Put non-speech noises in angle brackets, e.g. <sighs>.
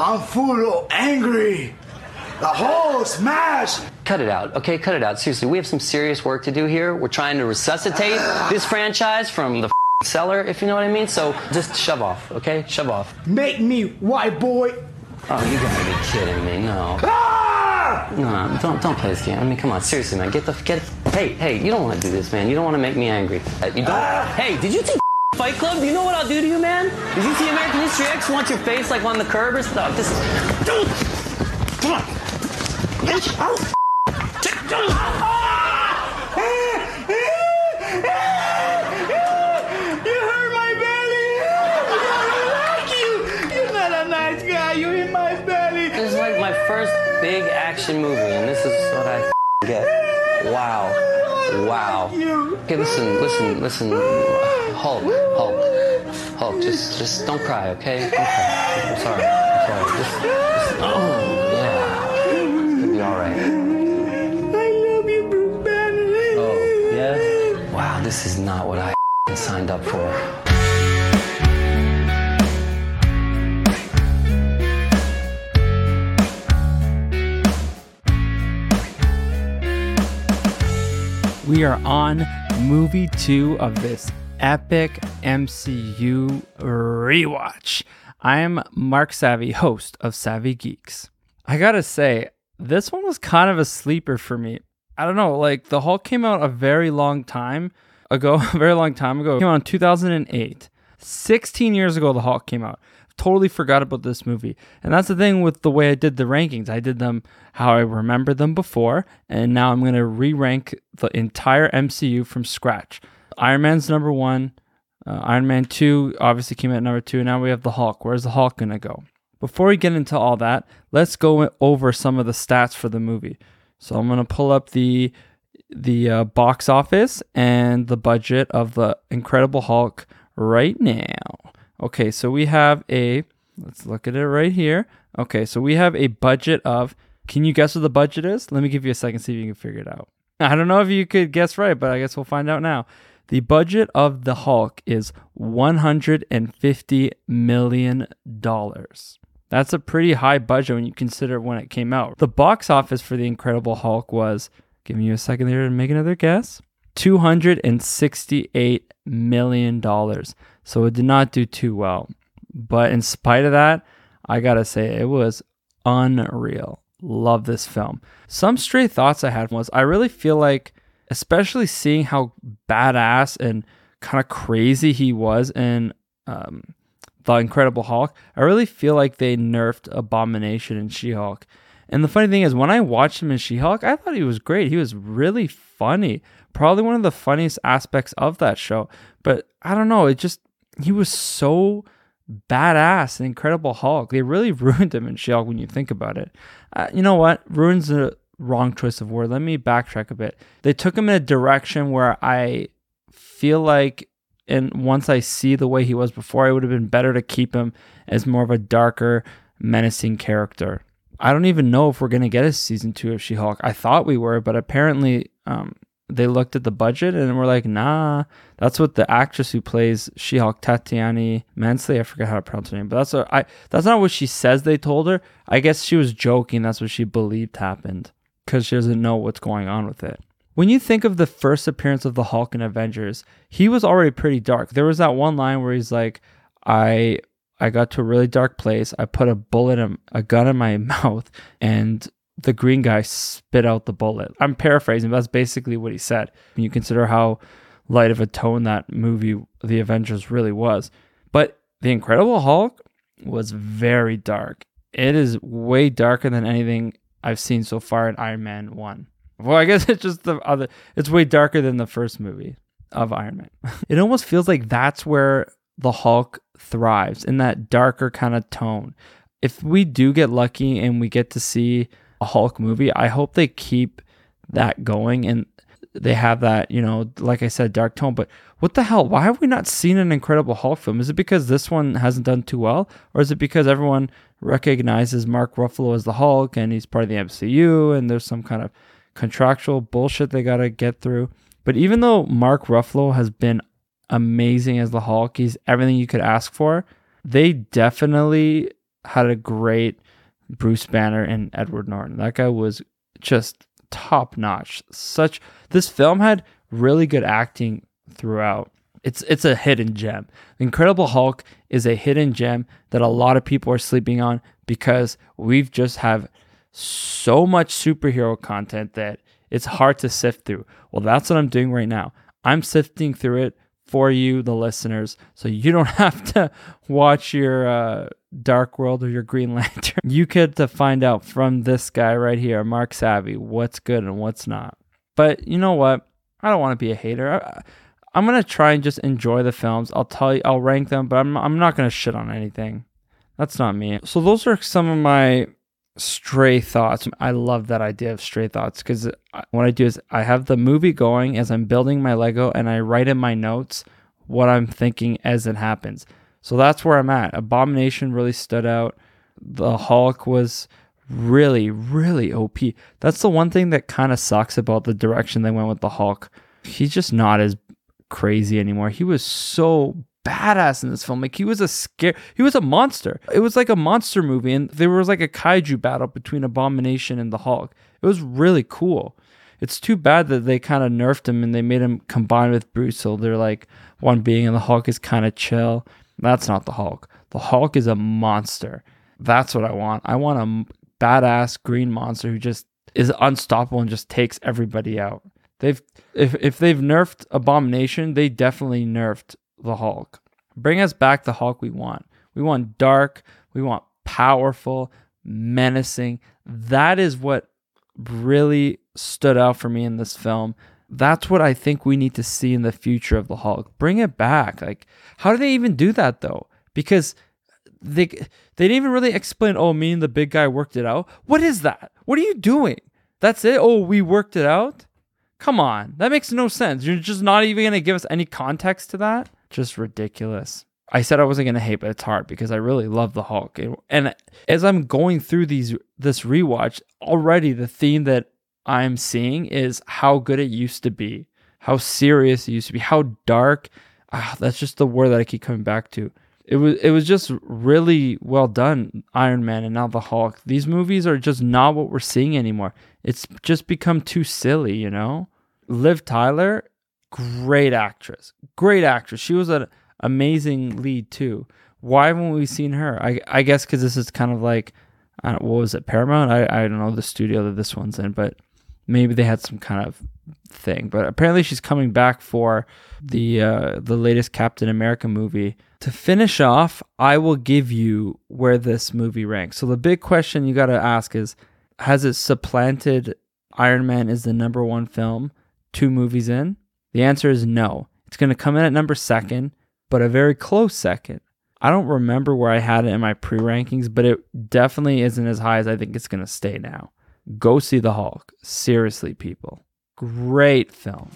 I'm full of angry. The Hulk smash. Cut it out, okay? Cut it out. Seriously, we have some serious work to do here. We're trying to resuscitate <sighs> this franchise from the cellar, if you know what I mean. So just shove off, okay? Shove off. Make me white boy. Oh, you gotta be kidding me. No. Ah! No, don't don't play this game. I mean, come on, seriously, man. Get the get. Hey, hey, you don't want to do this, man. You don't want to make me angry. Uh, You don't. Hey, did you see Fight Club? Do you know what I'll do to you, man? Did you see American History X? Want your face like on the curb or stuff? This. Dude, come on. Bitch, I'll- You hurt my belly. I like you. You're not a nice guy. You hit my belly. This is like my first big action movie, and this is what I get. Wow. Wow. Okay, listen, listen, listen. Hulk, Hulk, Hulk. Just, just don't cry, okay? Don't cry. I'm sorry. I'm sorry. Just, just oh, yeah. It's gonna be all right. I love you, Bruce Banner. Oh, yeah. Wow, this is not what I signed up for. We are on movie two of this epic MCU rewatch. I am Mark Savvy, host of Savvy Geeks. I gotta say, this one was kind of a sleeper for me. I don't know, like the Hulk came out a very long time ago, <laughs> a very long time ago. It came out in 2008. 16 years ago, the Hulk came out. Totally forgot about this movie. And that's the thing with the way I did the rankings. I did them how I remembered them before, and now I'm to re rank the entire MCU from scratch. Iron Man's number one. Uh, Iron Man 2 obviously came at number two. Now we have the Hulk. Where's the Hulk going to go? Before we get into all that, let's go over some of the stats for the movie. So I'm going to pull up the the uh, box office and the budget of the Incredible Hulk right now. Okay, so we have a let's look at it right here. Okay, so we have a budget of can you guess what the budget is? Let me give you a second see if you can figure it out. I don't know if you could guess right, but I guess we'll find out now. The budget of the Hulk is 150 million dollars. That's a pretty high budget when you consider when it came out. The box office for The Incredible Hulk was, giving you a second there to make another guess, $268 million. So it did not do too well. But in spite of that, I gotta say, it was unreal. Love this film. Some stray thoughts I had was I really feel like, especially seeing how badass and kind of crazy he was in um, The Incredible Hulk, I really feel like they nerfed Abomination and She Hulk. And the funny thing is, when I watched him in She Hulk, I thought he was great. He was really funny. Probably one of the funniest aspects of that show. But I don't know, it just, he was so badass and Incredible Hulk. They really <laughs> ruined him in She Hulk when you think about it. Uh, you know what? Ruins the wrong choice of word. Let me backtrack a bit. They took him in a direction where I feel like and once I see the way he was before, it would have been better to keep him as more of a darker, menacing character. I don't even know if we're gonna get a season two of She-Hulk. I thought we were, but apparently um, they looked at the budget and were like, "Nah." That's what the actress who plays She-Hulk, Tatiana Mansley, I forget how to pronounce her name, but that's what I. That's not what she says. They told her. I guess she was joking. That's what she believed happened because she doesn't know what's going on with it. When you think of the first appearance of the Hulk in Avengers, he was already pretty dark. There was that one line where he's like, "I I got to a really dark place. I put a bullet in a gun in my <laughs> mouth and the green guy spit out the bullet." I'm paraphrasing, but that's basically what he said. When you consider how light of a tone that movie The Avengers really was. But The Incredible Hulk was very dark. It is way darker than anything I've seen so far in Iron Man 1. Well, I guess <laughs> it's just the other. It's way darker than the first movie of Iron Man. <laughs> It almost feels like that's where the Hulk thrives in that darker kind of tone. If we do get lucky and we get to see a Hulk movie, I hope they keep that going and they have that, you know, like I said, dark tone. But what the hell? Why have we not seen an Incredible Hulk film? Is it because this one hasn't done too well, or is it because everyone recognizes Mark Ruffalo as the Hulk and he's part of the MCU and there's some kind of contractual bullshit they got to get through. But even though Mark Ruffalo has been amazing as the Hulk, he's everything you could ask for, they definitely had a great Bruce Banner and Edward Norton. That guy was just top notch. Such this film had really good acting throughout. It's it's a hidden gem. Incredible Hulk is a hidden gem that a lot of people are sleeping on because we've just have so much superhero content that it's hard to sift through. Well, that's what I'm doing right now. I'm sifting through it for you, the listeners, so you don't <laughs> have to watch your uh, Dark World or your Green <laughs> Lantern. You get to find out from this guy right here, Mark Savvy, what's good and what's not. But you know what? I don't want to be a hater. I, I'm gonna try and just enjoy the films. I'll tell you, I'll rank them, but I'm I'm not gonna shit on anything. That's not me. So those are some of my stray thoughts. I love that idea of stray thoughts because what I do is I have the movie going as I'm building my Lego and I write in my notes what I'm thinking as it happens. So that's where I'm at. Abomination really stood out. The Hulk was really, really OP. That's the one thing that kind of sucks about the direction they went with the Hulk. He's just not as crazy anymore. He was so badass in this film. Like he was a scare he was a monster. It was like a monster movie and there was like a kaiju battle between Abomination and the Hulk. It was really cool. It's too bad that they kind of nerfed him and they made him combine with Bruce. So they're like one being and the Hulk is kind of chill. That's not the Hulk. The Hulk is a monster. That's what I want. I want a badass green monster who just is unstoppable and just takes everybody out. They've if if they've nerfed Abomination, they definitely nerfed the Hulk. Bring us back the Hulk we want. We want dark, we want powerful, menacing. That is what really stood out for me in this film. That's what I think we need to see in the future of the Hulk. Bring it back. Like, how do they even do that though? Because they they didn't even really explain. Oh, me and the big guy worked it out. What is that? What are you doing? That's it. Oh, we worked it out. Come on, that makes no sense. You're just not even gonna give us any context to that just ridiculous. I said I wasn't gonna hate, but it's hard because I really love the Hulk. And as I'm going through these this rewatch, already the theme that I'm seeing is how good it used to be, how serious it used to be, how dark. Ah, that's just the word that I keep coming back to. It was it was just really well done, Iron Man and now the Hulk. These movies are just not what we're seeing anymore. It's just become too silly, you know. Liv Tyler great actress, great actress. She was an amazing lead too. Why haven't we seen her? I I guess because this is kind of like, I don't, what was it, Paramount? I I don't know the studio that this one's in, but maybe they had some kind of thing. But apparently she's coming back for the uh, the latest Captain America movie. To finish off, I will give you where this movie ranks. So the big question you got to ask is, has it supplanted Iron Man as the number one film two movies in? The answer is no. It's going to come in at number second, but a very close second. I don't remember where I had it in my pre rankings, but it definitely isn't as high as I think it's going to stay now. Go see The Hulk. Seriously, people. Great film.